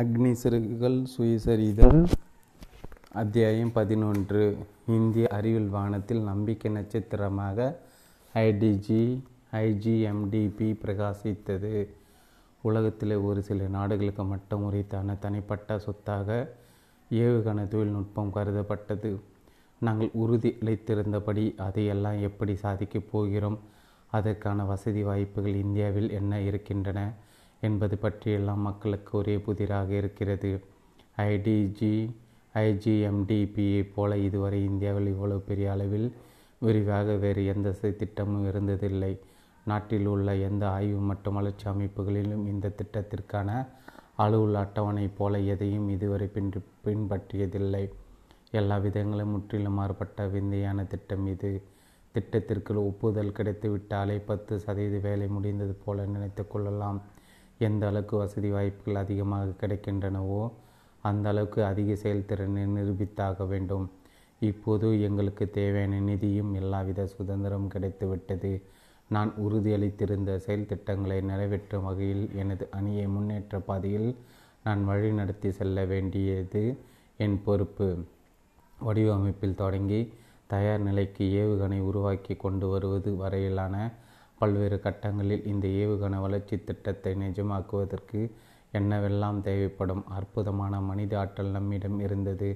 அக்னி சிறகுகள் சுயசரிதல் அத்தியாயம் பதினொன்று. இந்திய அறிவியல் வானத்தில் நம்பிக்கை நட்சத்திரமாக ஐடிஜி ஐஜிஎம்டிபி பிரகாசித்தது. உலகத்தில் ஒரு சில நாடுகளுக்கு மட்டும் உரித்தான தனிப்பட்ட சொத்தாக ஏவுகணை தொழில்நுட்பம் கருதப்பட்டது. நாங்கள் உறுதி அளித்திருந்தபடி அதையெல்லாம் எப்படி சாதிக்கப் போகிறோம்? அதற்கான வசதி வாய்ப்புகள் இந்தியாவில் என்ன இருக்கின்றன? என்பது பற்றியெல்லாம் மக்களுக்கு ஒரே புதிராக இருக்கிறது. ஐடிஜி ஐஜிஎம்டிபியை போல இதுவரை இந்தியாவில் இவ்வளவு பெரிய அளவில் விரிவாக வேறு எந்த திட்டமும் இருந்ததில்லை. நாட்டில் உள்ள எந்த ஆய்வு மற்றும் வளர்ச்சி அமைப்புகளிலும் இந்த திட்டத்திற்கான அலுவல் அட்டவணை போல எதையும் இதுவரை பின் பின்பற்றியதில்லை. எல்லா விதங்களும் முற்றிலும் மாறுபட்ட விந்தையான திட்டம் இது. திட்டத்திற்கு ஒப்புதல் கிடைத்துவிட்டாலே பத்து சதவீத வேலை முடிந்தது போல நினைத்து கொள்ளலாம். எந்த அளவுக்கு வசதி வாய்ப்புகள் அதிகமாக கிடைக்கின்றனவோ அந்த அளவுக்கு அதிக செயல்திறனை நிரூபித்தாக வேண்டும். இப்போது எங்களுக்கு தேவையான நிதியும் எல்லாவித சுதந்திரம் கிடைத்துவிட்டது. நான் உறுதியளித்திருந்த செயல் திட்டங்களை நிறைவேற்றும் வகையில் எனது அணியை முன்னேற்ற பாதையில் நான் வழிநடத்தி செல்ல வேண்டியது என் பொறுப்பு. வடிவமைப்பில் தொடங்கி தயார் நிலைக்கு ஏவுகணை உருவாக்கி கொண்டு வருவது வரையிலான பல்வேறு கட்டங்களில் இந்த ஏவுகணை வளர்ச்சி திட்டத்தை நிஜமாக்குவதற்கு என்னவெல்லாம் தேவைப்படும்? அற்புதமான மனித ஆற்றல் நம்மிடம் இருந்தது.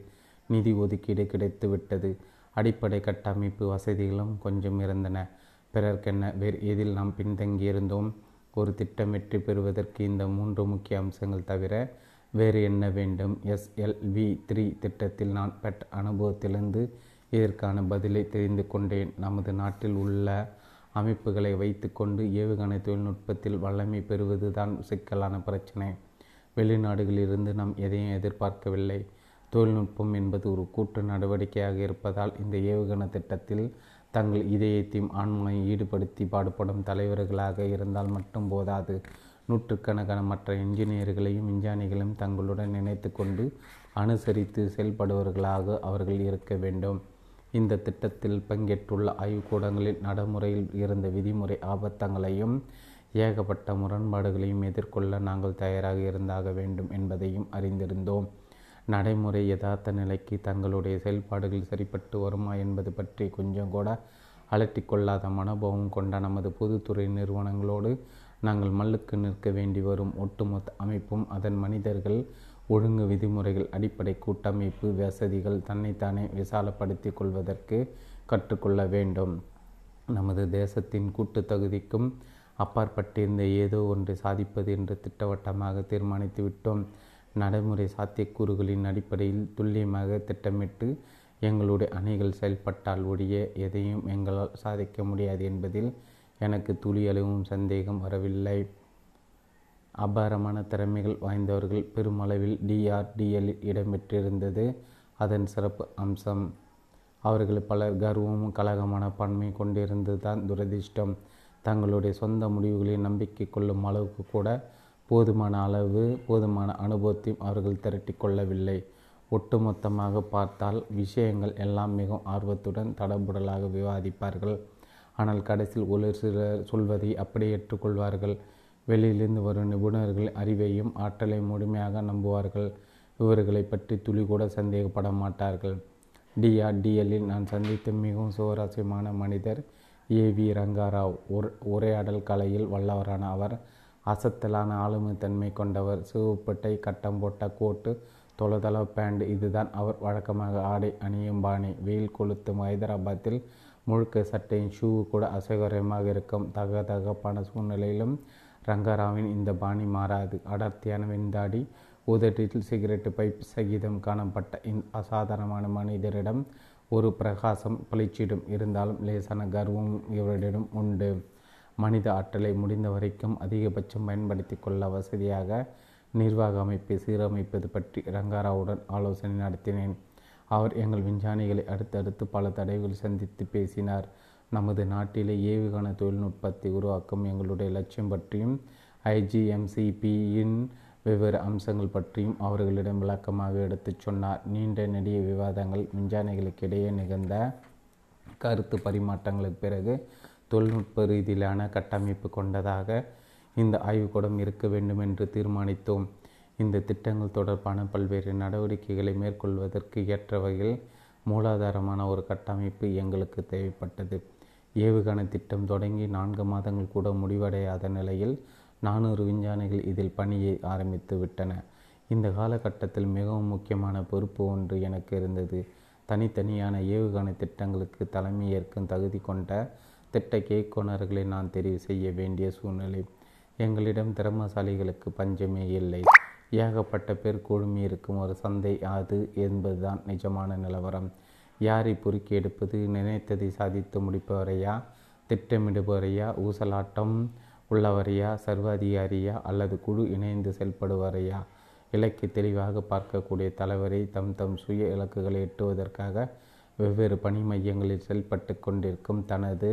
நிதி ஒதுக்கீடு கிடைத்துவிட்டது அடிப்படை கட்டமைப்பு வசதிகளும் கொஞ்சம் இருந்தன. பிறர்க்கென்ன? வேறு எதில் நாம் பின்தங்கியிருந்தோம் ஒரு திட்டம் வெற்றி பெறுவதற்கு இந்த மூன்று முக்கிய அம்சங்கள் தவிர வேறு என்ன வேண்டும்? எஸ்எல்வி த்ரீ திட்டத்தில் நான் பெற்ற அனுபவத்திலிருந்து இதற்கான பதிலை தெரிந்து கொண்டேன். நமது நாட்டில் உள்ள அமைப்புகளை வைத்துக்கொண்டு ஏவுகணை தொழில்நுட்பத்தில் வல்லமை பெறுவது தான் சிக்கலான பிரச்சனை. வெளிநாடுகளிலிருந்து நாம் எதையும் எதிர்பார்க்கவில்லை. தொழில்நுட்பம் என்பது ஒரு கூட்டு நடவடிக்கையாக இருப்பதால் இந்த ஏவுகணை திட்டத்தில் தங்கள் இதயத்தையும் ஆன்மையை ஈடுபடுத்தி பாடுபடும் தலைவர்களாக இருந்தால் மட்டும் போதாது. நூற்றுக்கணக்கான மற்ற இன்ஜினியர்களையும் விஞ்ஞானிகளையும் தங்களுடன் நினைத்து கொண்டு அனுசரித்து செயல்படுவர்களாக அவர்கள் இருக்க வேண்டும். இந்த திட்டத்தில் பங்கேற்றுள்ள ஆய்வுக்கூடங்களில் நடைமுறையில் இருந்த விதிமுறை ஆபத்தங்களையும் ஏகப்பட்ட முரண்பாடுகளையும் எதிர்கொள்ள நாங்கள் தயாராக இருந்தாக வேண்டும் என்பதையும் அறிந்திருந்தோம். நடைமுறை யதார்த்த நிலைக்கு தங்களுடைய செயல்பாடுகள் சரிப்பட்டு வருமா என்பது பற்றி கொஞ்சம் கூட அலட்டிக்கொள்ளாத மனோபாவம் கொண்ட நமது பொதுத்துறை நிறுவனங்களோடு நாங்கள் மல்லுக்கு நிற்க வேண்டி வரும் ஒட்டுமொத்த அமைப்பும் அதன் மனிதர்கள் ஒழுங்கு விதிமுறைகள் அடிப்படை கூட்டமைப்பு வசதிகள் தன்னைத்தானே விசாலப்படுத்தி கொள்வதற்கு கற்றுக்கொள்ள வேண்டும். நமது தேசத்தின் கூட்டு தகுதிக்கும் அப்பாற்பட்டிருந்த ஏதோ ஒன்றை சாதிப்பது என்று திட்டவட்டமாக தீர்மானித்து விட்டோம். நடைமுறை சாத்தியக்கூறுகளின் அடிப்படையில் துல்லியமாக திட்டமிட்டு எங்களுடைய அணிகள் செயல்பட்டால் ஒழிய எதையும் எங்களால் சாதிக்க முடியாது என்பதில் எனக்கு துளி அளவும் சந்தேகம் வரவில்லை. அபாரமான திறமைகள் வாய்ந்தவர்கள் பெருமளவில் டிஆர்டிஎல்லில் இடம்பெற்றிருந்தது. அதன் சிறப்பு அம்சம் அவர்கள் பலர் கர்வமும் கலகமான பன்மை கொண்டிருந்தது தான் துரதிர்ஷ்டம். தங்களுடைய சொந்த முடிவுகளில் நம்பிக்கை கொள்ளும் அளவுக்கு கூட போதுமான அளவு போதுமான அனுபவத்தையும் அவர்கள் திரட்டி கொள்ளவில்லை. ஒட்டுமொத்தமாக பார்த்தால் விஷயங்கள் எல்லாம் மிகவும் ஆர்வத்துடன் தடபுடலாக விவாதிப்பார்கள். ஆனால் கடைசியில் ஒரு சிலர் சொல்வதை அப்படியே ஏற்றுக்கொள்வார்கள். வெளியிலிருந்து வரும் நிபுணர்கள் அறிவையும் ஆற்றலையும் முழுமையாக நம்புவார்கள். இவர்களை பற்றி துளி கூட சந்தேகப்பட மாட்டார்கள். டிஆர்டிஎல்லில் நான் சந்தித்த மிகவும் சுவாரஸ்யமான மனிதர் ஏ வி ரங்காராவ். உரையாடல் கலையில் வல்லவரான அவர் அசத்தலான ஆளுமைத்தன்மை கொண்டவர். சிவப்பட்டை கட்டம் போட்ட கோட்டு தொலைதள பேண்ட் இதுதான். அவர் வழக்கமாக ஆடை அணியும் பாணி. வெயில் கொளுத்தும் ஹைதராபாத்தில் முழுக்க சட்டையின் ஷூ கூட அசௌகரியமாக இருக்கும். தக தகப்பான சூழ்நிலையிலும் ரங்கராவின் இந்த பாணி மாறாது. அடர்த்தியான வெந்தாடி உதட்டில் சிகரெட் பைப் சகிதம் காணப்பட்ட இந்த அசாதாரணமான மனிதரிடம் ஒரு பிரகாசம் பளிச்சிடும். இருந்தாலும் லேசான கர்வம் இவரிடம் உண்டு. மனித ஆற்றலை முடிந்த வரைக்கும் அதிகபட்சம் பயன்படுத்தி கொள்ள வசதியாக நிர்வாக அமைப்பை சீரமைப்பது பற்றி ரங்காராவுடன் ஆலோசனை நடத்தினேன். அவர் எங்கள் விஞ்ஞானிகளை அடுத்தடுத்து பல தடைகள் சந்தித்து பேசினார். நமது நாட்டிலே ஏவுகணை தொழில்நுட்பத்தை உருவாக்கும் எங்களுடைய லட்சியம் பற்றியும் ஐஜிஎம்சிபியின் வெவ்வேறு அம்சங்கள் பற்றியும் அவர்களிடம் விளக்கமாக எடுத்துச் சொன்னார். நீண்ட நெடிய விவாதங்கள் விஞ்ஞானிகளுக்கிடையே நிகழ்ந்த கருத்து பரிமாற்றங்களுக்கு பிறகு தொழில்நுட்ப ரீதியிலான கட்டமைப்பு கொண்டதாக இந்த ஆய்வுக்கூடம் இருக்க வேண்டும் என்று தீர்மானித்தோம். இந்த திட்டங்கள் தொடர்பான பல்வேறு நடவடிக்கைகளை மேற்கொள்வதற்கு ஏற்ற வகையில் மூலாதாரமான ஒரு கட்டமைப்பு எங்களுக்கு தேவைப்பட்டது. ஏவுகணை திட்டம் தொடங்கி நான்கு மாதங்கள் கூட முடிவடையாத நிலையில் நானூறு விஞ்ஞானிகள் இதில் பணியை ஆரம்பித்து விட்டன. இந்த காலகட்டத்தில் மிகவும் முக்கியமான பொறுப்பு ஒன்று எனக்கு இருந்தது. தனித்தனியான ஏவுகணை திட்டங்களுக்கு தலைமையேற்கும் தகுதி கொண்ட திட்ட இயக்குநர்களை நான் தெரிவு செய்ய வேண்டிய சூழ்நிலை. எங்களிடம் திறமசாலிகளுக்கு பஞ்சமே இல்லை. ஏகப்பட்ட பேர் குழுமி இருக்கும் ஒரு சந்தை அது என்பதுதான் நிஜமான நிலவரம். யாரை பொறுக்கி எடுப்பது? நினைத்ததை சாதித்து முடிப்பவரையா? திட்டமிடுபவரையா? ஊசலாட்டம் உள்ளவரையா? சர்வாதிகாரியா அல்லது குழு இணைந்து செயல்படுவரையா இலக்கை தெளிவாக பார்க்கக்கூடிய தலைவரை தம் தம் சுய இலக்குகளை எட்டுவதற்காக வெவ்வேறு பணி மையங்களில் செயல்பட்டு கொண்டிருக்கும் தனது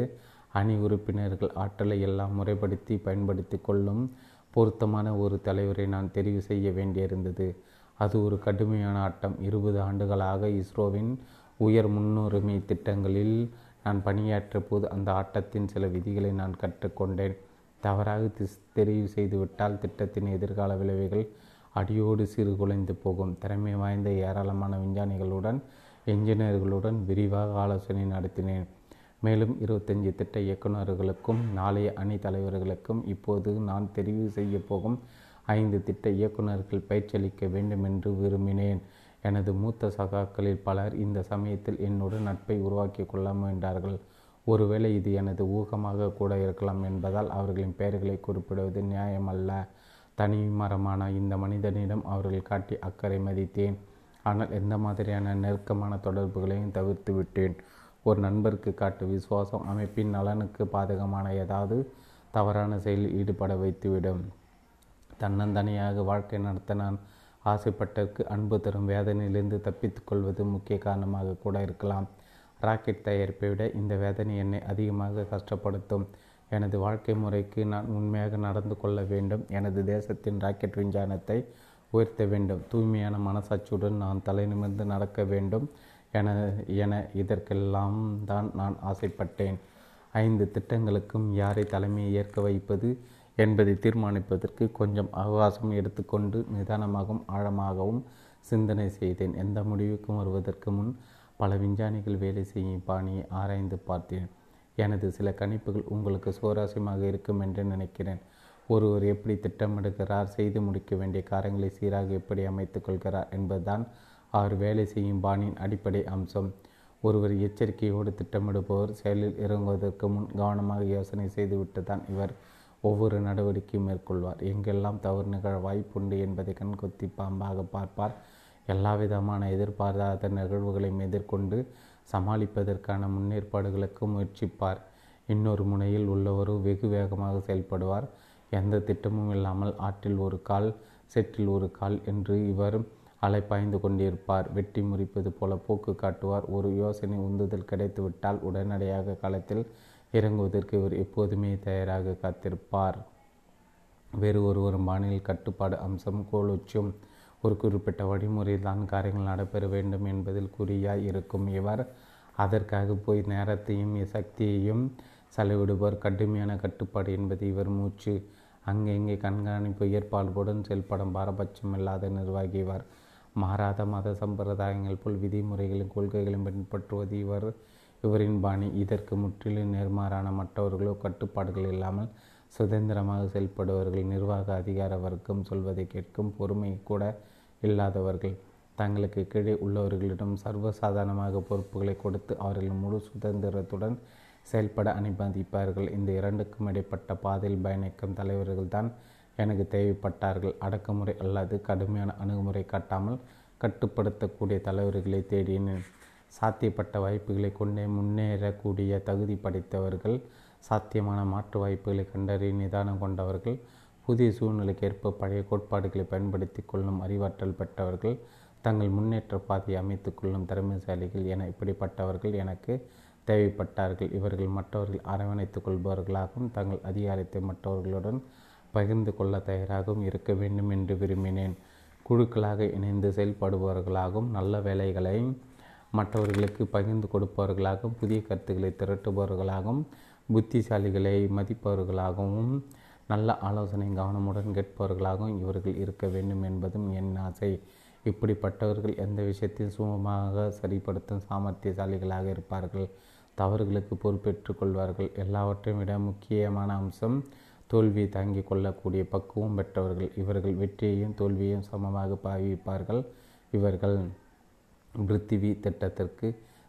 அணி உறுப்பினர்கள் ஆற்றலை எல்லாம் முறைப்படுத்தி பயன்படுத்தி கொள்ளும் பொருத்தமான ஒரு தலைவரை நான் தெரிவு செய்ய வேண்டியிருந்தது. அது ஒரு கடுமையான ஆட்டம். இருபது ஆண்டுகளாக இஸ்ரோவின் உயர் முன்னுரிமை திட்டங்களில் நான் பணியாற்ற போது அந்த ஆட்டத்தின் சில விதிகளை நான் கற்றுக்கொண்டேன். தவறாக திஸ் தெரிவு செய்துவிட்டால் திட்டத்தின் எதிர்கால விளைவுகள் அடியோடு சீர்குலைந்து போகும். திறமை வாய்ந்த ஏராளமான விஞ்ஞானிகளுடன் என்ஜினியர்களுடன் விரிவாக ஆலோசனை நடத்தினேன். மேலும் இருபத்தஞ்சி திட்ட இயக்குநர்களுக்கும் நாளைய அணி தலைவர்களுக்கும் இப்போது நான் தெரிவு செய்ய போகும் ஐந்து திட்ட இயக்குநர்கள் பயிற்சியளிக்க வேண்டும் என்று விரும்பினேன். எனது மூத்த சகாக்களில் பலர் இந்த சமயத்தில் என்னுடன் நட்பை உருவாக்கி கொள்ள முயன்றார்கள் ஒருவேளை இது எனது ஊகமாக கூட இருக்கலாம் என்பதால் அவர்களின் பெயர்களை குறிப்பிடுவது நியாயமல்ல. தனிமரமான இந்த மனிதனிடம் அவர்கள் காட்டி அக்கறை மதித்தேன். ஆனால் எந்த மாதிரியான நெருக்கமான தொடர்புகளையும் தவிர்த்து விட்டேன். ஒரு நண்பருக்கு காட்டு விசுவாசம் அமைப்பின் நலனுக்கு பாதகமான ஏதாவது தவறான செயலில் ஈடுபட வைத்துவிடும். தன்னந்தனியாக வாழ்க்கை நடத்த நான் ஆசைப்பட்டதற்கு அன்பு தரும் வேதனையிலிருந்து தப்பித்துக் கொள்வது முக்கிய காரணமாக கூட இருக்கலாம். ராக்கெட் தயாரிப்பை விட இந்த வேதனை என்னை அதிகமாக கஷ்டப்படுத்தும். எனது வாழ்க்கை முறைக்கு நான் உண்மையாக நடந்து கொள்ள வேண்டும். எனது தேசத்தின் ராக்கெட் விஞ்ஞானத்தை உயர்த்த வேண்டும். தூய்மையான மனசாட்சியுடன் நான் தலை நிமிர்ந்து நடக்க வேண்டும். என என இதற்கெல்லாம் தான் நான் ஆசைப்பட்டேன். ஐந்து திட்டங்களுக்கும் யாரை தலைமையை ஏற்க வைப்பது? என்பதை தீர்மானிப்பதற்கு கொஞ்சம் அவகாசம் எடுத்துக்கொண்டு நிதானமாகவும் ஆழமாகவும் சிந்தனை செய்தேன். எந்த முடிவுக்கும் வருவதற்கு முன் பல விஞ்ஞானிகள் வேலை செய்யும் பாணியை ஆராய்ந்து பார்த்தேன். எனது சில கணிப்புகள் உங்களுக்கு சுவாரஸ்யமாக இருக்கும் என்று நினைக்கிறேன். ஒருவர் எப்படி திட்டமிடுகிறார் செய்து முடிக்க வேண்டிய காரியங்களை சீராக எப்படி அமைத்து கொள்கிறார் என்பதுதான் அவர் வேலை செய்யும் பாணியின் அடிப்படை அம்சம். ஒருவர் எச்சரிக்கையோடு திட்டமிடுபவர் செயலில் இறங்குவதற்கு முன் கவனமாக யோசனை செய்துவிட்டு தான் இவர் ஒவ்வொரு நடவடிக்கையும் மேற்கொள்வார். எங்கெல்லாம் தவறு நிகழ வாய்ப்புண்டு என்பதை கண்கொத்தி பாம்பாக பார்ப்பார். எல்லா விதமான எதிர்பாராத நிகழ்வுகளையும் எதிர்கொண்டு சமாளிப்பதற்கான முன்னேற்பாடுகளுக்கு முயற்சிப்பார். இன்னொரு முனையில் உள்ளவரோ வெகு வேகமாக செயல்படுவார். எந்த திட்டமும் இல்லாமல் ஆற்றில் ஒரு கால் செட்டில் ஒரு கால் என்று இவர் அலைப்பாய்ந்து கொண்டிருப்பார். வெட்டி முறிப்பது போல போக்கு காட்டுவார். ஒரு யோசனை உந்துதல் கிடைத்துவிட்டால் உடனடியாக களத்தில் இறங்குவதற்கு இவர் எப்போதுமே தயாராக காத்திருப்பார். வேறு ஒருவரும் பாணியில் கட்டுப்பாடு அம்சம் கோலுச்சும் ஒரு குறிப்பிட்ட வழிமுறையில் தான் காரியங்கள் நடைபெற வேண்டும் என்பதில் குறியாய் இருக்கும் இவர். அதற்காக போய் நேரத்தையும் சக்தியையும் செலவிடுவார் கடுமையான கட்டுப்பாடு என்பது இவர் மூச்சு. அங்கெங்கே கண்காணிப்பு ஏற்பாடுகளுடன் செயல்படும் பாரபட்சம் இல்லாத நிர்வாகிவார் மாறாத மத சம்பிரதாயங்கள் போல் விதிமுறைகளின் கொள்கைகளையும் பின்பற்றுவது இவர். இவரின் பாணி இதற்கு முற்றிலும் நேர்மாறான மற்றவர்களோ கட்டுப்பாடுகள் இல்லாமல் சுதந்திரமாக செயல்படுபவர்கள் நிர்வாக அதிகார வர்க்கம் சொல்வதை கேட்கும் பொறுமை கூட இல்லாதவர்கள். தங்களுக்கு கீழே உள்ளவர்களிடம் சர்வசாதாரணமாக பொறுப்புகளை கொடுத்து அவர்கள் முழு சுதந்திரத்துடன் செயல்பட அனுமதிப்பார்கள். இந்த இரண்டுக்கும் இடைப்பட்ட பாதையில் பயணிக்கும் தலைவர்கள் தான் எனக்கு தேவைப்பட்டார்கள். அடக்குமுறை அல்லது கடுமையான அணுகுமுறை காட்டாமல் கட்டுப்படுத்தக்கூடிய தலைவர்களை தேடினேன் சாத்தியப்பட்ட வாய்ப்புகளை கொண்டே முன்னேறக்கூடிய தகுதி படைத்தவர்கள் சாத்தியமான மாற்று வாய்ப்புகளை கண்டறிய நிதானம் கொண்டவர்கள் புதிய சூழ்நிலைக்கு ஏற்ப பழைய கோட்பாடுகளை பயன்படுத்தி கொள்ளும் அறிவாற்றல் பெற்றவர்கள் தங்கள் முன்னேற்ற பாதையை அமைத்து கொள்ளும் திறமைசாலிகள் என இப்படிப்பட்டவர்கள் எனக்கு தேவைப்பட்டார்கள். இவர்கள் மற்றவர்கள் அரவணைத்துக் கொள்பவர்களாகவும் தங்கள் அதிகாரத்தை மற்றவர்களுடன் பகிர்ந்து கொள்ள தயாராகவும் இருக்க வேண்டும் என்று விரும்பினேன். குழுக்களாக இணைந்து செயல்படுபவர்களாகவும் நல்ல வேலைகளை மற்றவர்களுக்கு பகிர்ந்து கொடுப்பவர்களாகவும் புதிய கருத்துக்களை திரட்டுபவர்களாகவும் புத்திசாலிகளை மதிப்பவர்களாகவும் நல்ல ஆலோசனை கவனமுடன் கேட்பவர்களாகவும் இவர்கள் இருக்க வேண்டும் என்பதும் என் ஆசை. இப்படிப்பட்டவர்கள் எந்த விஷயத்தில் சுமமாக சரிப்படுத்தும் சாமர்த்தியசாலிகளாக இருப்பார்கள்? தவறுகளுக்கு பொறுப்பேற்று கொள்வார்கள். எல்லாவற்றையும் விட முக்கியமான அம்சம் தோல்வியை தாங்கிக் கொள்ளக்கூடிய பக்குவம் பெற்றவர்கள். இவர்கள் வெற்றியையும் தோல்வியையும் சமமாக பாவிப்பார்கள். இவர்கள் பிருத்திவி திட்டத்திற்கு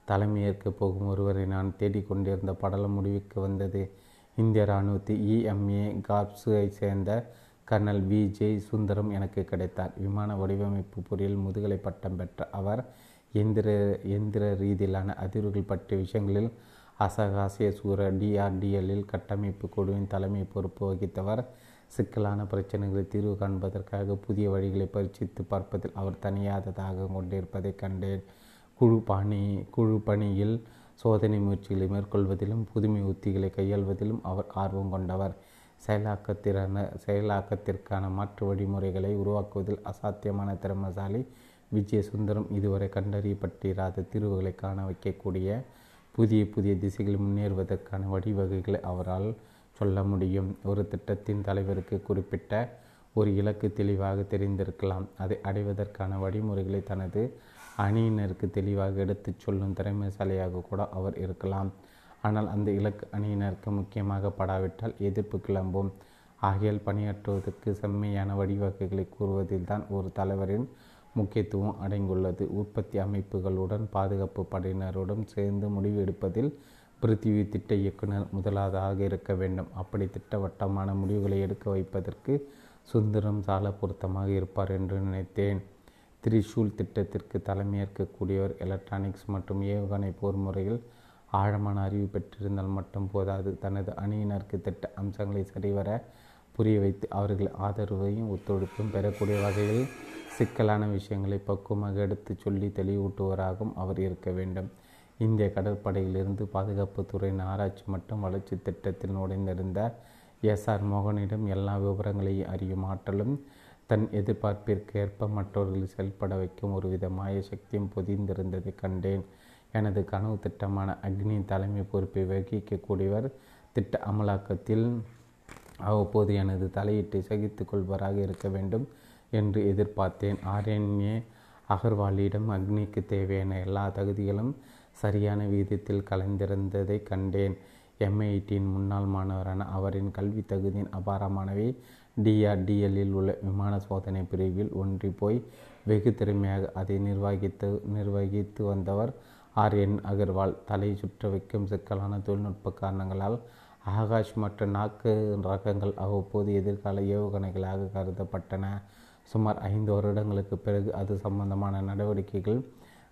தலைமையேற்கப் போகும் ஒருவரை நான் தேடிக்கொண்டிருந்த படலம் முடிவுக்கு வந்தது. இந்திய இராணுவத்தில் இஎம்ஏ கார்ப்ஸை சேர்ந்த கர்னல் வி. சுந்தரம் எனக்கு கிடைத்தார். விமான வடிவமைப்பு பொறியில் முதுகலை பட்டம் பெற்ற அவர் எந்திர எந்திர ரீதியிலான அதிர்வுகள் பற்றிய விஷயங்களில் அசகாசிய சூர டிஆர்டிஎல்லில் கட்டமைப்பு குழுவின் தலைமை பொறுப்பு வகித்தவர். சிக்கலான பிரச்சனைகளை தீர்வு காண்பதற்காக புதிய வழிகளை பரிசித்து பார்ப்பதில் அவர் தனியாததாக கொண்டிருப்பதை கண்டேன். குழு பணி குழு பணியில் சோதனை முயற்சிகளை மேற்கொள்வதிலும் புதுமை உத்திகளை கையாள்வதிலும் அவர் ஆர்வம் கொண்டவர். செயலாக்கத்திறன செயலாக்கத்திற்கான மாற்று வழிமுறைகளை உருவாக்குவதில் அசாத்தியமான திறமசாலி விஜய சுந்தரம் இதுவரை கண்டறியப்பட்டிராத தீர்வுகளை காண வைக்கக்கூடிய புதிய புதிய திசைகளில் முன்னேறுவதற்கான வழிவகைகளை அவரால் சொல்ல முடியும். ஒரு திட்டத்தின் தலைவருக்கு குறிப்பிட்ட ஒரு இலக்கு தெளிவாக தெரிந்திருக்கலாம். அதை அடைவதற்கான வழிமுறைகளை தனது அணியினருக்கு தெளிவாக எடுத்துச் சொல்லும் திறமைசாலியாக கூட அவர் இருக்கலாம். ஆனால் அந்த இலக்கு அணியினருக்கு முக்கியமாக படாவிட்டால் எதிர்ப்பு கிளம்பும். ஆகியால் பணியாற்றுவதற்கு செம்மையான வழிவகைகளை கூறுவதில்தான் ஒரு தலைவரின் முக்கியத்துவம் அடங்கியுள்ளது. உற்பத்தி அமைப்புகளுடன் பாதுகாப்பு படையினருடன் சேர்ந்து முடிவு எடுப்பதில் பிருத்திவி திட்ட இயக்குனர் முதலாவதாக இருக்க வேண்டும். அப்படி திட்டவட்டமான முடிவுகளை எடுக்க வைப்பதற்கு சுந்தரம் சால பொருத்தமாக இருப்பார் என்று நினைத்தேன். திரிஷூல் திட்டத்திற்கு தலைமையேற்கக்கூடியவர் எலக்ட்ரானிக்ஸ் மற்றும் ஏவுகணை போர் முறையில் ஆழமான அறிவு பெற்றிருந்தால் மட்டும் போதாது. தனது அணியினருக்கு திட்ட அம்சங்களை சரிவர புரிய வைத்து அவர்கள் ஆதரவையும் ஒத்துழைப்பும் பெறக்கூடிய வகையில் சிக்கலான விஷயங்களை பக்குவமாக எடுத்து சொல்லி தெளிவூட்டுவராகவும் அவர் இருக்க வேண்டும். இந்திய கடற்படையிலிருந்து பாதுகாப்பு துறையின் ஆராய்ச்சி மற்றும் வளர்ச்சி திட்டத்தில் நுழைந்திருந்த எஸ் ஆர் மோகனிடம் எல்லா விவரங்களையும் அறியும் ஆற்றலும் தன் எதிர்பார்ப்பிற்கேற்ப மற்றவர்களை செயல்பட வைக்கும் ஒருவித மாய சக்தியும் பொதிந்திருந்ததை கண்டேன். எனது கனவு திட்டமான அக்னி தலைமை பொறுப்பை வகிக்கக்கூடியவர் திட்ட அமலாக்கத்தில் அவ்வப்போது எனது தலையீட்டை சகித்து கொள்வராக இருக்க வேண்டும் என்று எதிர்பார்த்தேன். ஆர்என்ஏ அகர்வாலியிடம் அக்னிக்கு தேவையான எல்லா தகுதிகளும் சரியான விகிதத்தில் கலைந்திருந்ததை கண்டேன். எம்ஐடியின் முன்னாள் மாணவரான அவரின் கல்வி தகுதியின் அபாரமானவை. டிஆர்டிஎல்லில் உள்ள விமான சோதனை பிரிவில் ஒன்றி போய் வெகு திறமையாக அதை நிர்வகித்து நிர்வகித்து வந்தவர் ஆர் என் அகர்வால். தலை சுற்ற வைக்கும் சிக்கலான தொழில்நுட்ப காரணங்களால் ஆகாஷ் மற்றும் நாக்கு ரகங்கள் அவ்வப்போது எதிர்கால ஏவுகணைகளாக கருதப்பட்டன. சுமார் ஐந்து வருடங்களுக்கு பிறகு அது சம்பந்தமான நடவடிக்கைகள்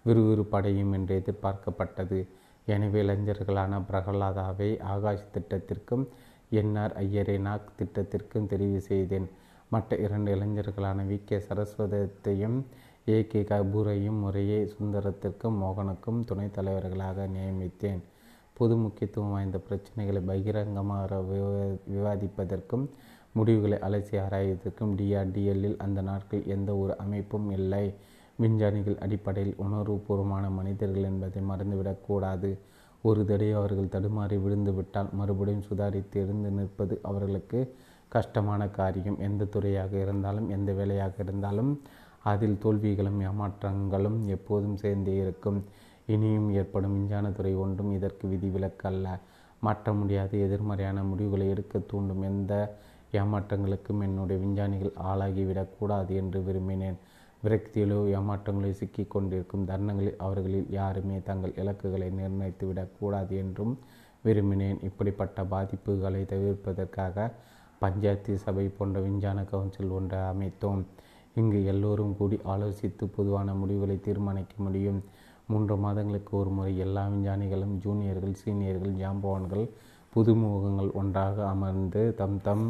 விறுவிறுப்படையும் என்று எதிர்பார்க்கப்பட்டது. எனவே இளைஞர்களான பிரகலாதாவை ஆகாஷ் திட்டத்திற்கும் என்ஆர் ஐயரை நாக் திட்டத்திற்கும் தெரிவு செய்தேன். மற்ற இரண்டு இளைஞர்களான வி. கே. சரஸ்வதத்தையும் ஏ. கே. கபூரையும் முறையே சுந்தரத்திற்கும் மோகனுக்கும் துணைத் தலைவர்களாக நியமித்தேன். பொது முக்கியத்துவம் வாய்ந்த பிரச்சனைகளை பகிரங்கமாக விவாதிப்பதற்கும் முடிவுகளை அலசி ஆராய்வதற்கும் டிஆர்டிஎல்லில் அந்த நாட்கள் எந்த ஒரு அமைப்பும் இல்லை. விஞ்ஞானிகள் அடிப்படையில் உணர்வுபூர்வமான மனிதர்கள் என்பதை மறந்துவிடக்கூடாது ஒரு தடவை அவர்கள் தடுமாறி விழுந்துவிட்டால் மறுபடியும் சுதாரித்து எழுந்து நிற்பது அவர்களுக்கு கஷ்டமான காரியம். எந்த துறையாக இருந்தாலும் எந்த வேலையாக இருந்தாலும் அதில் தோல்விகளும் ஏமாற்றங்களும் எப்போதும் சேர்ந்தே இருக்கும். இனியும் ஏற்படும் விஞ்ஞானத்துறை ஒன்றும் இதற்கு விதிவிலக்கல்ல. மாற்ற முடியாத எதிர்மறையான முடிவுகளை எடுக்க தூண்டும் எந்த ஏமாற்றங்களுக்கும் என்னுடைய விஞ்ஞானிகள் ஆளாகிவிடக்கூடாது என்று விரும்பினேன். விரக்தியிலோ ஏமாற்றங்களோ சிக்கிக் கொண்டிருக்கும் தருணங்களில் அவர்களில் யாருமே தங்கள் இலக்குகளை நிர்ணயித்து விடக்கூடாது என்றும் விரும்பினேன். இப்படிப்பட்ட பாதிப்புகளை தவிர்ப்பதற்காக பஞ்சாயத்து சபை போன்ற விஞ்ஞான கவுன்சில் ஒன்றை அமைத்தோம். இங்கு எல்லோரும் கூடி ஆலோசித்து பொதுவான முடிவுகளை தீர்மானிக்க முடியும். மூன்று மாதங்களுக்கு ஒரு முறை எல்லா விஞ்ஞானிகளும் ஜூனியர்கள் சீனியர்கள் ஜாம்பவான்கள் புதுமுகங்கள் ஒன்றாக அமர்ந்து தம் தம்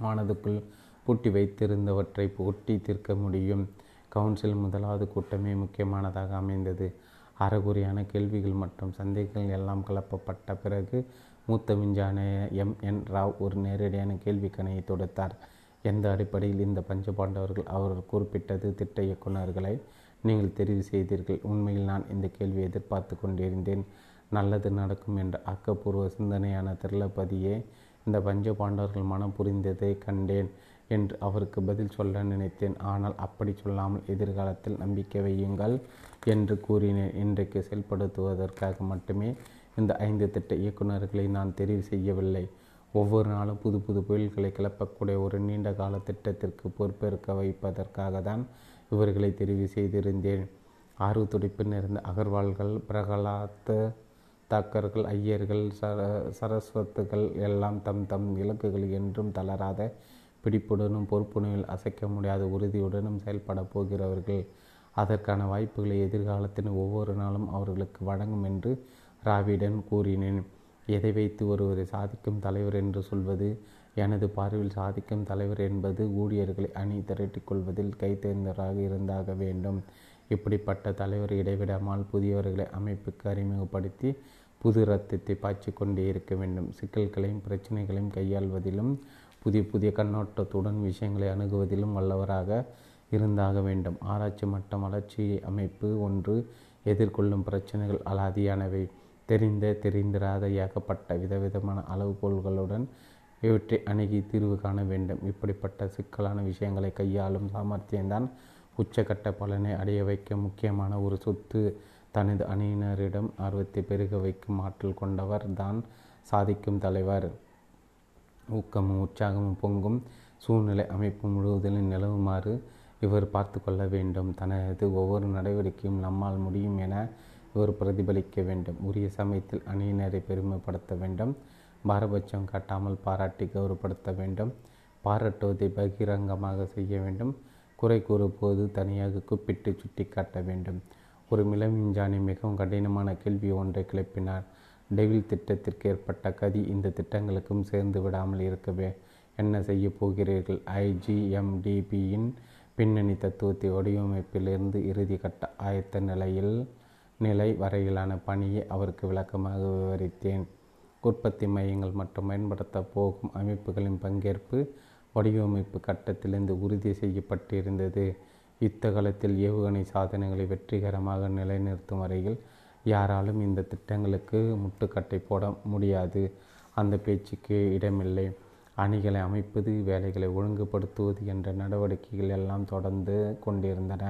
மனதுக்குள் பூட்டி வைத்திருந்தவற்றை பூட்டி தீர்க்க முடியும். கவுன்சில் முதலாவது கூட்டமே முக்கியமானதாக அமைந்தது. அறகுறையான கேள்விகள் மற்றும் சந்தேகங்கள் எல்லாம் கலப்பப்பட்ட பிறகு மூத்த விஞ்ஞான எம். என். ராவ் ஒரு நேரடியான கேள்விக்கணையை தொடுத்தார். எந்த அடிப்படையில் இந்த பஞ்சபாண்டவர்கள் அவர் குறிப்பிட்டது திட்ட இயக்குநர்களை நீங்கள் தெரிவு செய்தீர்கள்? உண்மையில் நான் இந்த கேள்வியை எதிர்பார்த்து கொண்டிருந்தேன். நல்லது நடக்கும் என்ற ஆக்கப்பூர்வ சிந்தனையான திரளபதியே இந்த பஞ்ச பாண்டவர்கள் மனம் புரிந்ததை கண்டேன் என்று அவருக்கு பதில் சொல்ல நினைத்தேன். ஆனால் அப்படி சொல்லாமல் எதிர்காலத்தில் நம்பிக்கை வையுங்கள் என்று கூறினேன். இன்றைக்கு செயல்படுத்துவதற்காக மட்டுமே இந்த ஐந்து திட்ட இயக்குநர்களை நான் தெரிவு செய்யவில்லை. ஒவ்வொரு நாளும் புது புது புயல்களை கிளப்பக்கூடிய ஒரு நீண்ட கால திட்டத்திற்கு பொறுப்பேற்க வைப்பதற்காக தான் இவர்களை தெரிவு செய்திருந்தேன். ஆர்வத்துடிப்பு நிறைந்த அகர்வால்கள் பிரகலாத் தாக்கர்கள் ஐயர்கள் சர சரஸ்வத்துகள் எல்லாம் தம் தம் இலக்குகள் என்றும் தளராத பிடிப்புடனும் பொறுப்புணவில் அசைக்க முடியாத உறுதியுடனும் செயல்பட போகிறவர்கள். அதற்கான வாய்ப்புகளை எதிர்காலத்தின் ஒவ்வொரு நாளும் அவர்களுக்கு வழங்கும் என்று ராவிடன் கூறினேன். எதை வைத்து ஒருவரை சாதிக்கும் தலைவர் என்று சொல்வது? எனது பார்வையில் சாதிக்கும் தலைவர் என்பது ஊழியர்களை அணி திரட்டிக் கொள்வதில் கைத்தேர்ந்தவராக இருந்தாக வேண்டும். இப்படிப்பட்ட தலைவர் இடைவிடாமல் புதியவர்களை அமைப்புக்கு அறிமுகப்படுத்தி புது ரத்தத்தை பாய்ச்சி கொண்டே இருக்க வேண்டும். சிக்கல்களையும் பிரச்சனைகளையும் கையாள்வதிலும் புதிய புதிய கண்ணோட்டத்துடன் விஷயங்களை அணுகுவதிலும் வல்லவராக இருந்தாக வேண்டும். ஆராய்ச்சி மட்டம் வளர்ச்சி அமைப்பு ஒன்று எதிர்கொள்ளும் பிரச்சனைகள் அலாதியானவை. தெரிந்த தெரிந்திராத ஏகப்பட்ட விதவிதமான அளவுகோள்களுடன் இவற்றை அணுகி தீர்வு காண வேண்டும். இப்படிப்பட்ட சிக்கலான விஷயங்களை கையாளும் சாமர்த்தியம்தான் உச்சக்கட்ட பலனை அடைய வைக்க முக்கியமான ஒரு சொத்து. தனது அணியினரிடம் ஆர்வத்தை பெருக வைக்கும் ஆற்றல் கொண்டவர் தான் சாதிக்கும் தலைவர். ஊக்கமும் உற்சாகமும் பொங்கும் சூழ்நிலை அமைப்பு முழுவதிலும் நிலவுமாறு இவர் பார்த்து கொள்ள வேண்டும். தனது ஒவ்வொரு நடவடிக்கையும் நம்மால் முடியும் என இவர் பிரதிபலிக்க வேண்டும். உரிய சமயத்தில் அணியினரை பெருமைப்படுத்த வேண்டும். பாரபட்சம் காட்டாமல் பாராட்டி கௌரவப்படுத்த வேண்டும். பாராட்டுவதை பகிரங்கமாக செய்ய வேண்டும். குறை கூறும்போது தனியாக கூப்பிட்டு சுட்டி காட்ட வேண்டும். ஒரு மிளவிஞ்சானி மிகவும் கடினமான கேள்வி ஒன்றை கிளப்பினார். டெவில் திட்டத்திற்கு ஏற்பட்ட கதி இந்த திட்டங்களுக்கும் சேர்ந்து விடாமல் இருக்கவே என்ன செய்ய போகிறீர்கள்? ஐஜிஎம்டிபியின் பின்னணி தத்துவத்தை வடிவமைப்பிலிருந்து இறுதி கட்ட ஆயத்த நிலையில் நிலை வரையிலான பணியை அவருக்கு விளக்கமாக விவரித்தேன். உற்பத்தி மையங்கள் மற்றும் பயன்படுத்த போகும் அமைப்புகளின் பங்கேற்பு வடிவமைப்பு கட்டத்திலிருந்து உறுதி செய்யப்பட்டிருந்தது. யுத்த காலத்தில் ஏவுகணை சாதனங்களை வெற்றிகரமாக நிலைநிறுத்தும் வரையில் யாராலும் இந்த திட்டங்களுக்கு முட்டுக்கட்டை போட முடியாது. அந்த பேச்சுக்கு இடமில்லை. அணிகளை அமைப்பது வேலைகளை ஒழுங்குபடுத்துவது என்ற நடவடிக்கைகள் எல்லாம் தொடர்ந்து கொண்டிருந்தன.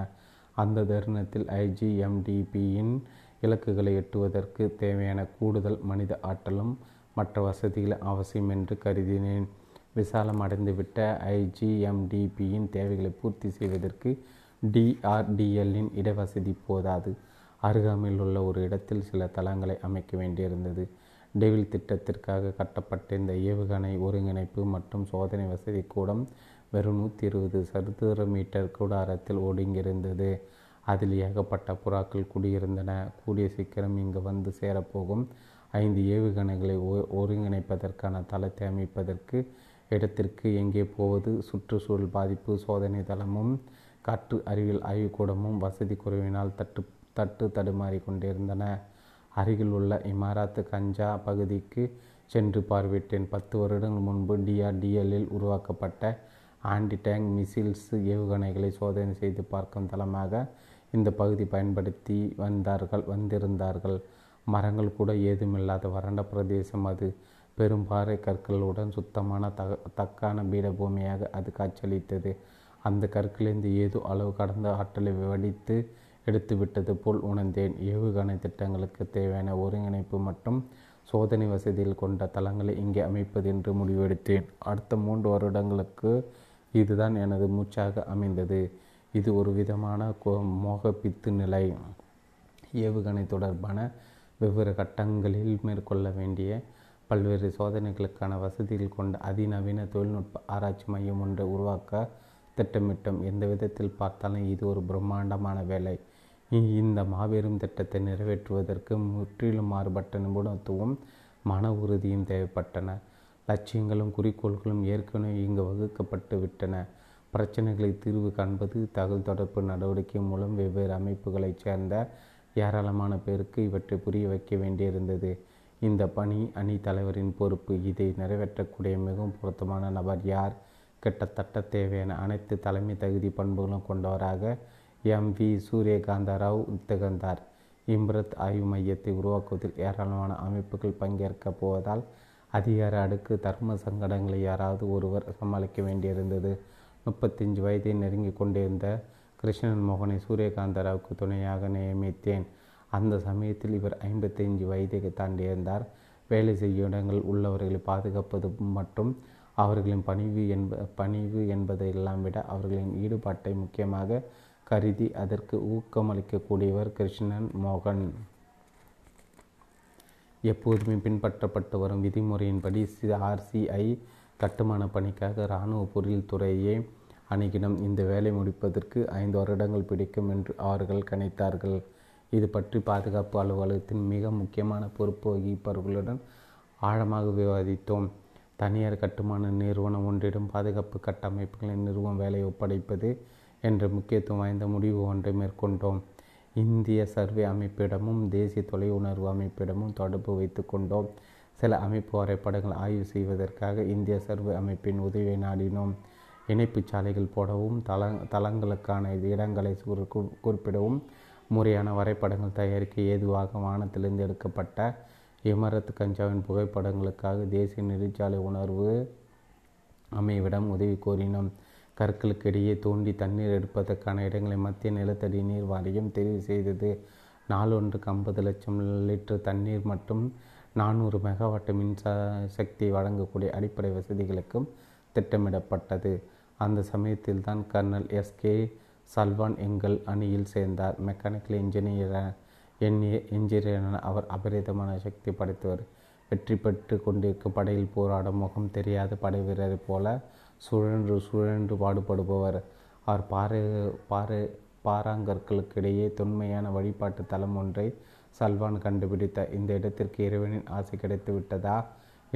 அந்த தருணத்தில் ஐஜிஎம்டிபியின் இலக்குகளை எட்டுவதற்கு தேவையான கூடுதல் மனித ஆற்றலும் மற்ற வசதிகளும் அவசியம் என்று கருதினேன். விசாலம் அடைந்துவிட்ட ஐஜிஎம்டிபியின் தேவைகளை பூர்த்தி செய்வதற்கு டிஆர்டிஎல்லின் இடவசதி போதாது. அருகாமையில் உள்ள ஒரு இடத்தில் சில தளங்களை அமைக்க வேண்டியிருந்தது. டெவில் திட்டத்திற்காக கட்டப்பட்ட இந்த ஏவுகணை ஒருங்கிணைப்பு மற்றும் சோதனை வசதி கூடம் வெறும் நூற்றி இருபது சதுர மீட்டர் கூடாரத்தில் ஒடுங்கியிருந்தது. அதில் ஏகப்பட்ட புறாக்கள் குடியிருந்தன. கூடிய சீக்கிரம் இங்கு வந்து சேரப்போகும். ஐந்து ஏவுகணைகளை ஒருங்கிணைப்பதற்கான தளத்தை அமைப்பதற்கு இடத்திற்கு எங்கே போவது சுற்றுச்சூழல் பாதிப்பு சோதனை தளமும் காற்று அறிவியல் ஆய்வுக்கூடமும் வசதி குறைவினால் தட்டு தட்டு தடுமாறி கொண்டிருந்தன. அருகில் உள்ள இமாராத் கஞ்சா பகுதிக்கு சென்று பார்வையிட்டேன். பத்து வருடங்கள் முன்பு டிஆர்டிஎல்லில் உருவாக்கப்பட்ட ஆன்டி டேங்க் மிசில்ஸ் ஏவுகணைகளை சோதனை செய்து பார்க்கும் தளமாக இந்த பகுதி பயன்படுத்தி வந்தார்கள் வந்திருந்தார்கள். மரங்கள் கூட ஏதுமில்லாத வறண்ட பிரதேசம் அது. பெரும் பாறை கற்களுடன் சுத்தமான தக தக்கான பீடபூமியாக அது காட்சியளித்தது. அந்த கற்களிலிருந்து ஏதோ அளவு கடந்த ஆற்றலை வடித்து எடுத்துவிட்டது போல் உணர்ந்தேன். ஏவுகணை திட்டங்களுக்கு தேவையான ஒருங்கிணைப்பு மற்றும் சோதனை வசதியில் கொண்ட தளங்களை இங்கே அமைப்பது என்று முடிவெடுத்தேன். அடுத்த மூன்று வருடங்களுக்கு இதுதான் எனது மூச்சாக அமைந்தது. இது ஒரு விதமான மோகப்பித்து நிலை. ஏவுகணை தொடர்பான வெவ்வேறு கட்டங்களில் மேற்கொள்ள வேண்டிய பல்வேறு சோதனைகளுக்கான வசதிகள் கொண்ட அதிநவீன தொழில்நுட்ப ஆராய்ச்சி மையம் ஒன்றை உருவாக்க திட்டமிட்டோம். எந்த விதத்தில் பார்த்தாலும் இது ஒரு பிரம்மாண்டமான வேலை. இந்த மாபெரும் திட்டத்தை நிறைவேற்றுவதற்கு முற்றிலும் மாறுபட்ட நிபுணத்துவம் மன உறுதியும் தேவைப்பட்டன. லட்சியங்களும் குறிக்கோள்களும் ஏற்கனவே இங்கு வகுக்கப்பட்டு விட்டன. பிரச்சனைகளை தீர்வு காண்பது தகவல் தொடர்பு நடவடிக்கை மூலம் வெவ்வேறு அமைப்புகளைச் சேர்ந்த ஏராளமான பேருக்கு இவற்றை புரிய வைக்க வேண்டியிருந்தது. இந்த பணி அணி தலைவரின் பொறுப்பு. இதை நிறைவேற்றக்கூடிய மிகவும் பொருத்தமான நபர் யார்? கிட்டத்தட்ட தேவையான அனைத்து தலைமை தகுதி பண்புகளும் கொண்டவராக எம் வி சூரியகாந்த ராவ் திகழ்ந்தார். இம்ரத் ஆய்வு மையத்தை உருவாக்குவதில் ஏராளமான அமைப்புகள் பங்கேற்கப் போவதால் அதிகார அடுக்கு தர்ம சங்கடங்களை யாராவது ஒருவர் சமாளிக்க வேண்டியிருந்தது. முப்பத்தஞ்சு வயதை நெருங்கி கொண்டிருந்த கிருஷ்ணன் மோகனை சூரியகாந்தராவுக்கு துணையாக நியமித்தேன். அந்த சமயத்தில் இவர் ஐம்பத்தஞ்சு வயதை தாண்டியிருந்தார். வேலை செய்யும் இடங்கள் உள்ளவர்களை பாதுகாப்பது மற்றும் அவர்களின் பணிவு என்ப பணிவு என்பதையெல்லாம் விட அவர்களின் ஈடுபாட்டை முக்கியமாக கருதி அதற்கு ஊக்கமளிக்கக்கூடியவர் கிருஷ்ணன் மோகன். எப்போதுமே பின்பற்றப்பட்டு வரும் விதிமுறையின்படி ஆர்சிஐ கட்டுமான பணிக்காக இராணுவ பொருள் துறையே அணுகினம் இந்த வேலை முடிப்பதற்கு ஐந்து வருடங்கள் பிடிக்கும் என்று அவர்கள் கணித்தார்கள். இது பற்றி பாதுகாப்பு அலுவலகத்தின் மிக முக்கியமான பொறுப்பு வகிப்பவர்களுடன் ஆழமாக விவாதித்தோம். தனியார் கட்டுமான நிறுவனம் ஒன்றிடம் பாதுகாப்பு கட்டமைப்புகளை நிறுவனம் வேலையை ஒப்படைப்பது என்ற முக்கியத்துவம் வாய்ந்த முடிவு ஒன்றை மேற்கொண்டோம். இந்திய சர்வே அமைப்பிடமும் தேசிய தொலை உணர்வு அமைப்பிடமும் தொடர்பு வைத்து கொண்டோம். சில அமைப்பு வரைபடங்கள் ஆய்வு செய்வதற்காக இந்திய சர்வே அமைப்பின் உதவியை நாடினோம். இணைப்பு சாலைகள் போடவும் தள தளங்களுக்கான இடங்களை குறிப்பிடவும் முறையான வரைபடங்கள் தயாரிக்க ஏதுவாக வானத்திலிருந்து எடுக்கப்பட்ட இமரத் கஞ்சாவின் புகைப்படங்களுக்காக தேசிய நெடுஞ்சாலை உணர்வு அமைவிடம் உதவி கோரினோம். கற்களுக்கு இடையே தோண்டி தண்ணீர் எடுப்பதற்கான இடங்களை மத்திய நிலத்தடி நீர் வாரியம் தெரிவு செய்தது. நாளொன்றுக்கு ஐம்பது லட்சம் லிட்டர் தண்ணீர் மற்றும் நானூறு மெகாவாட் மின்சார சக்தி வழங்கக்கூடிய அடிப்படை வசதிகளுக்கும் திட்டமிடப்பட்டது. அந்த சமயத்தில் தான் கர்னல் எஸ்கே சல்வான் எங்கள் அணியில் சேர்ந்தார். மெக்கானிக்கல் இன்ஜினியர் என்ஜினியரான அவர் அபரிதமான சக்தி படைத்தவர். வெற்றி பெற்று கொண்டிருக்கும் படையில் போராடும் முகம் தெரியாத படை வீரரை போல சுழன்று சுழன்று பாடுபடுபவர். அவர் பாறை பாறை பாறாங்கற்களுக்கிடையே தொன்மையான வழிபாட்டு தலம் ஒன்றை சல்வான் கண்டுபிடித்தார் இந்த இடத்திற்கு இறைவனின் ஆசை கிடைத்து விட்டதா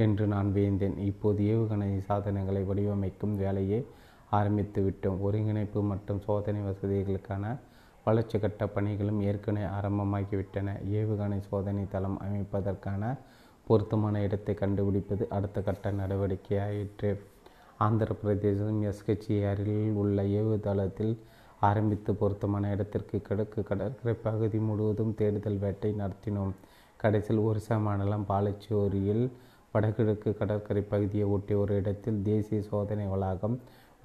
என்று நான் வியந்தேன். இப்போது ஏவுகணை சாதனங்களை வடிவமைக்கும் வேலையை ஆரம்பித்து விட்டோம். ஒருங்கிணைப்பு மற்றும் சோதனை வசதிகளுக்கான வளர்ச்சி கட்ட பணிகளும் ஏற்கனவே ஆரம்பமாகிவிட்டன. ஏவுகணை சோதனை தளம் அமைப்பதற்கான பொருத்தமான இடத்தை கண்டுபிடிப்பது அடுத்த கட்ட நடவடிக்கையாயிற்று. ஆந்திர பிரதேசம் எஸ்கெச்சிஆரில் உள்ள ஏவுதளத்தில் ஆரம்பித்து பொருத்தமான இடத்திற்கு கிழக்கு கடற்கரை பகுதி முழுவதும் தேடுதல் வேட்டை நடத்தினோம். கடைசியில் ஒரிசா மாநிலம் பாலச்சோரியில் வடகிழக்கு கடற்கரை பகுதியை ஒட்டிய ஒரு இடத்தில் தேசிய சோதனை வளாகம்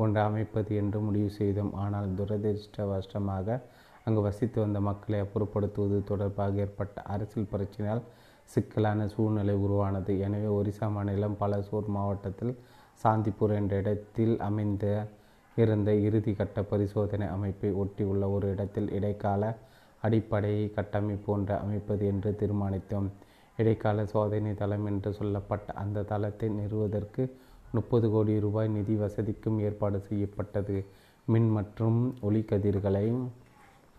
ஒன்று அமைப்பது என்று முடிவு செய்தோம். ஆனால் துரதிருஷ்டவசமாக அங்கு வசித்து வந்த மக்களை அப்புறப்படுத்துவது தொடர்பாக ஏற்பட்ட அரசியல் பிரச்சினையால் சிக்கலான சூழ்நிலை உருவானது. எனவே ஒரிசா மாநிலம் பலசூர் மாவட்டத்தில் சாந்திப்பூர் என்ற இடத்தில் அமைந்த இருந்த இறுதி கட்ட பரிசோதனை அமைப்பை ஒட்டியுள்ள ஒரு இடத்தில் இடைக்கால அடிப்படை கட்டமைப்பு ஒன்று அமைப்பது என்று தீர்மானித்தோம். இடைக்கால சோதனை தளம் என்று சொல்லப்பட்ட அந்த தளத்தை நிறுவதற்கு முப்பது கோடி ரூபாய் நிதி வசதிக்கும் ஏற்பாடு செய்யப்பட்டது. மின் மற்றும் ஒளிக்கதிர்களை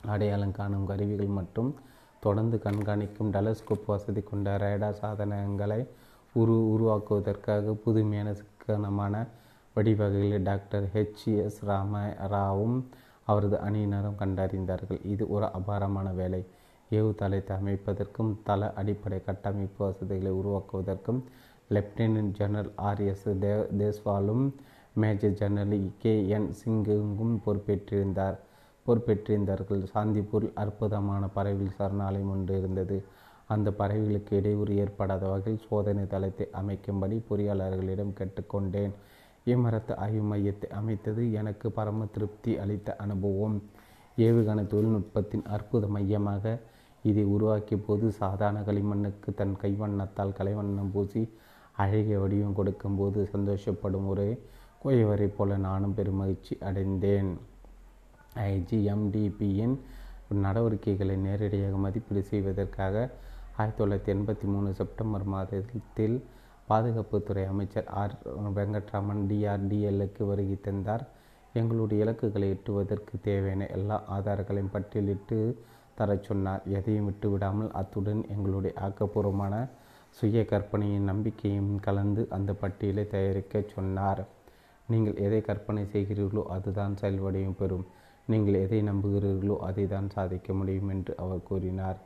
அடையாளம் காணும் கருவிகள் மற்றும் தொடர்ந்து கண்காணிக்கும் டெலஸ்கோப் வசதி கொண்ட ரேடார் சாதனங்களை உரு உருவாக்குவதற்காக புதுமையான சிக்கனமான வடிவகைகளை டாக்டர் ஹெச்எஸ் ராம ராவும் அவரது அணியினரும் கண்டறிந்தார்கள். இது ஒரு அபாரமான வேலை. ஏவுதளத்தை அமைப்பதற்கும் தள அடிப்படை கட்டமைப்பு வசதிகளை உருவாக்குவதற்கும் லெப்டினன்ட் ஜெனரல் ஆர் எஸ் தே தேஸ்வாலும் மேஜர் ஜெனரல் கே என் சிங்குங்கும் பொறுப்பேற்றிருந்தார். பொறுப்பேற்றிருந்தார்கள் சாந்திப்பூரில் அற்புதமான பறவைகள் சரணாலயம் ஒன்று இருந்தது. அந்த பறவைகளுக்கு இடையூறு ஏற்படாத வகையில் சோதனை தளத்தை அமைக்கும்படி பொறியாளர்களிடம் கேட்டுக்கொண்டேன். இம்மரத்து ஆய்வு மையத்தை அமைத்தது எனக்கு பரம திருப்தி அளித்த அனுபவம். ஏவுகணை தொழில்நுட்பத்தின் அற்புத மையமாக இதை உருவாக்கிய போது சாதாரண களிமண்ணுக்கு தன் கைவண்ணத்தால் கலைவண்ணம் பூசி அழகிய வடிவம் கொடுக்கும்போது சந்தோஷப்படும் ஒரு குயவரை போல நானும் பெருமகிழ்ச்சி அடைந்தேன். ஐஜிஎம்டிபியின் நடவடிக்கைகளை நேரடியாக மதிப்பீடு செய்வதற்காக ஆயிரத்தி தொள்ளாயிரத்தி எண்பத்தி மூணு செப்டம்பர் மாதத்தில் பாதுகாப்புத்துறை அமைச்சர் ஆர். வெங்கட்ராமன் டிஆர்டிஎல்லுக்கு வருகை தந்தார். எங்களுடைய இலக்குகளை எட்டுவதற்கு தேவையான எல்லா ஆதாரங்களையும் பட்டியலிட்டு தரச் சொன்னார். எதையும் விட்டுவிடாமல் அத்துடன் எங்களுடைய ஆக்கப்பூர்வமான சுய கற்பனையின் நம்பிக்கையும் கலந்து அந்த பட்டியலை தயாரிக்க சொன்னார். நீங்கள் எதை கற்பனை செய்கிறீர்களோ அதுதான் செயல்வடையும் பெறும். நீங்கள் எதை நம்புகிறீர்களோ அதை தான் சாதிக்க முடியும் என்று அவர் கூறினார்.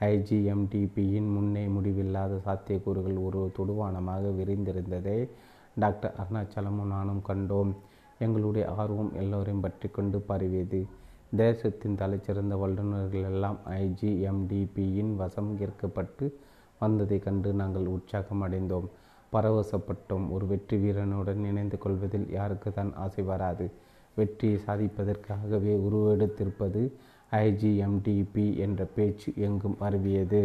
ஐஜிஎம்டிபியின் முன்னே முடிவில்லாத சாத்தியக்கூறுகள் ஒரு தொடுவானமாக விரிந்திருந்ததை டாக்டர் அருணாச்சலமும் நானும் கண்டோம். எங்களுடைய ஆர்வம் எல்லோரையும் பற்றி கொண்டு பரவியது. தேசத்தின் தலைச்சிறந்த வல்லுநர்கள் எல்லாம் ஐஜிஎம்டிபியின் வசம் ஈர்க்கப்பட்டு வந்ததை கண்டு நாங்கள் உற்சாகம் அடைந்தோம். பரவசப்பட்டோம். ஒரு வெற்றி வீரனுடன் இணைந்து கொள்வதில் யாருக்கு தான் ஆசை வராது. வெற்றியை சாதிப்பதற்காகவே உருவெடுத்திருப்பது ஐஜிஎம்டிபி என்ற பேச்சு எங்கும் பரவியது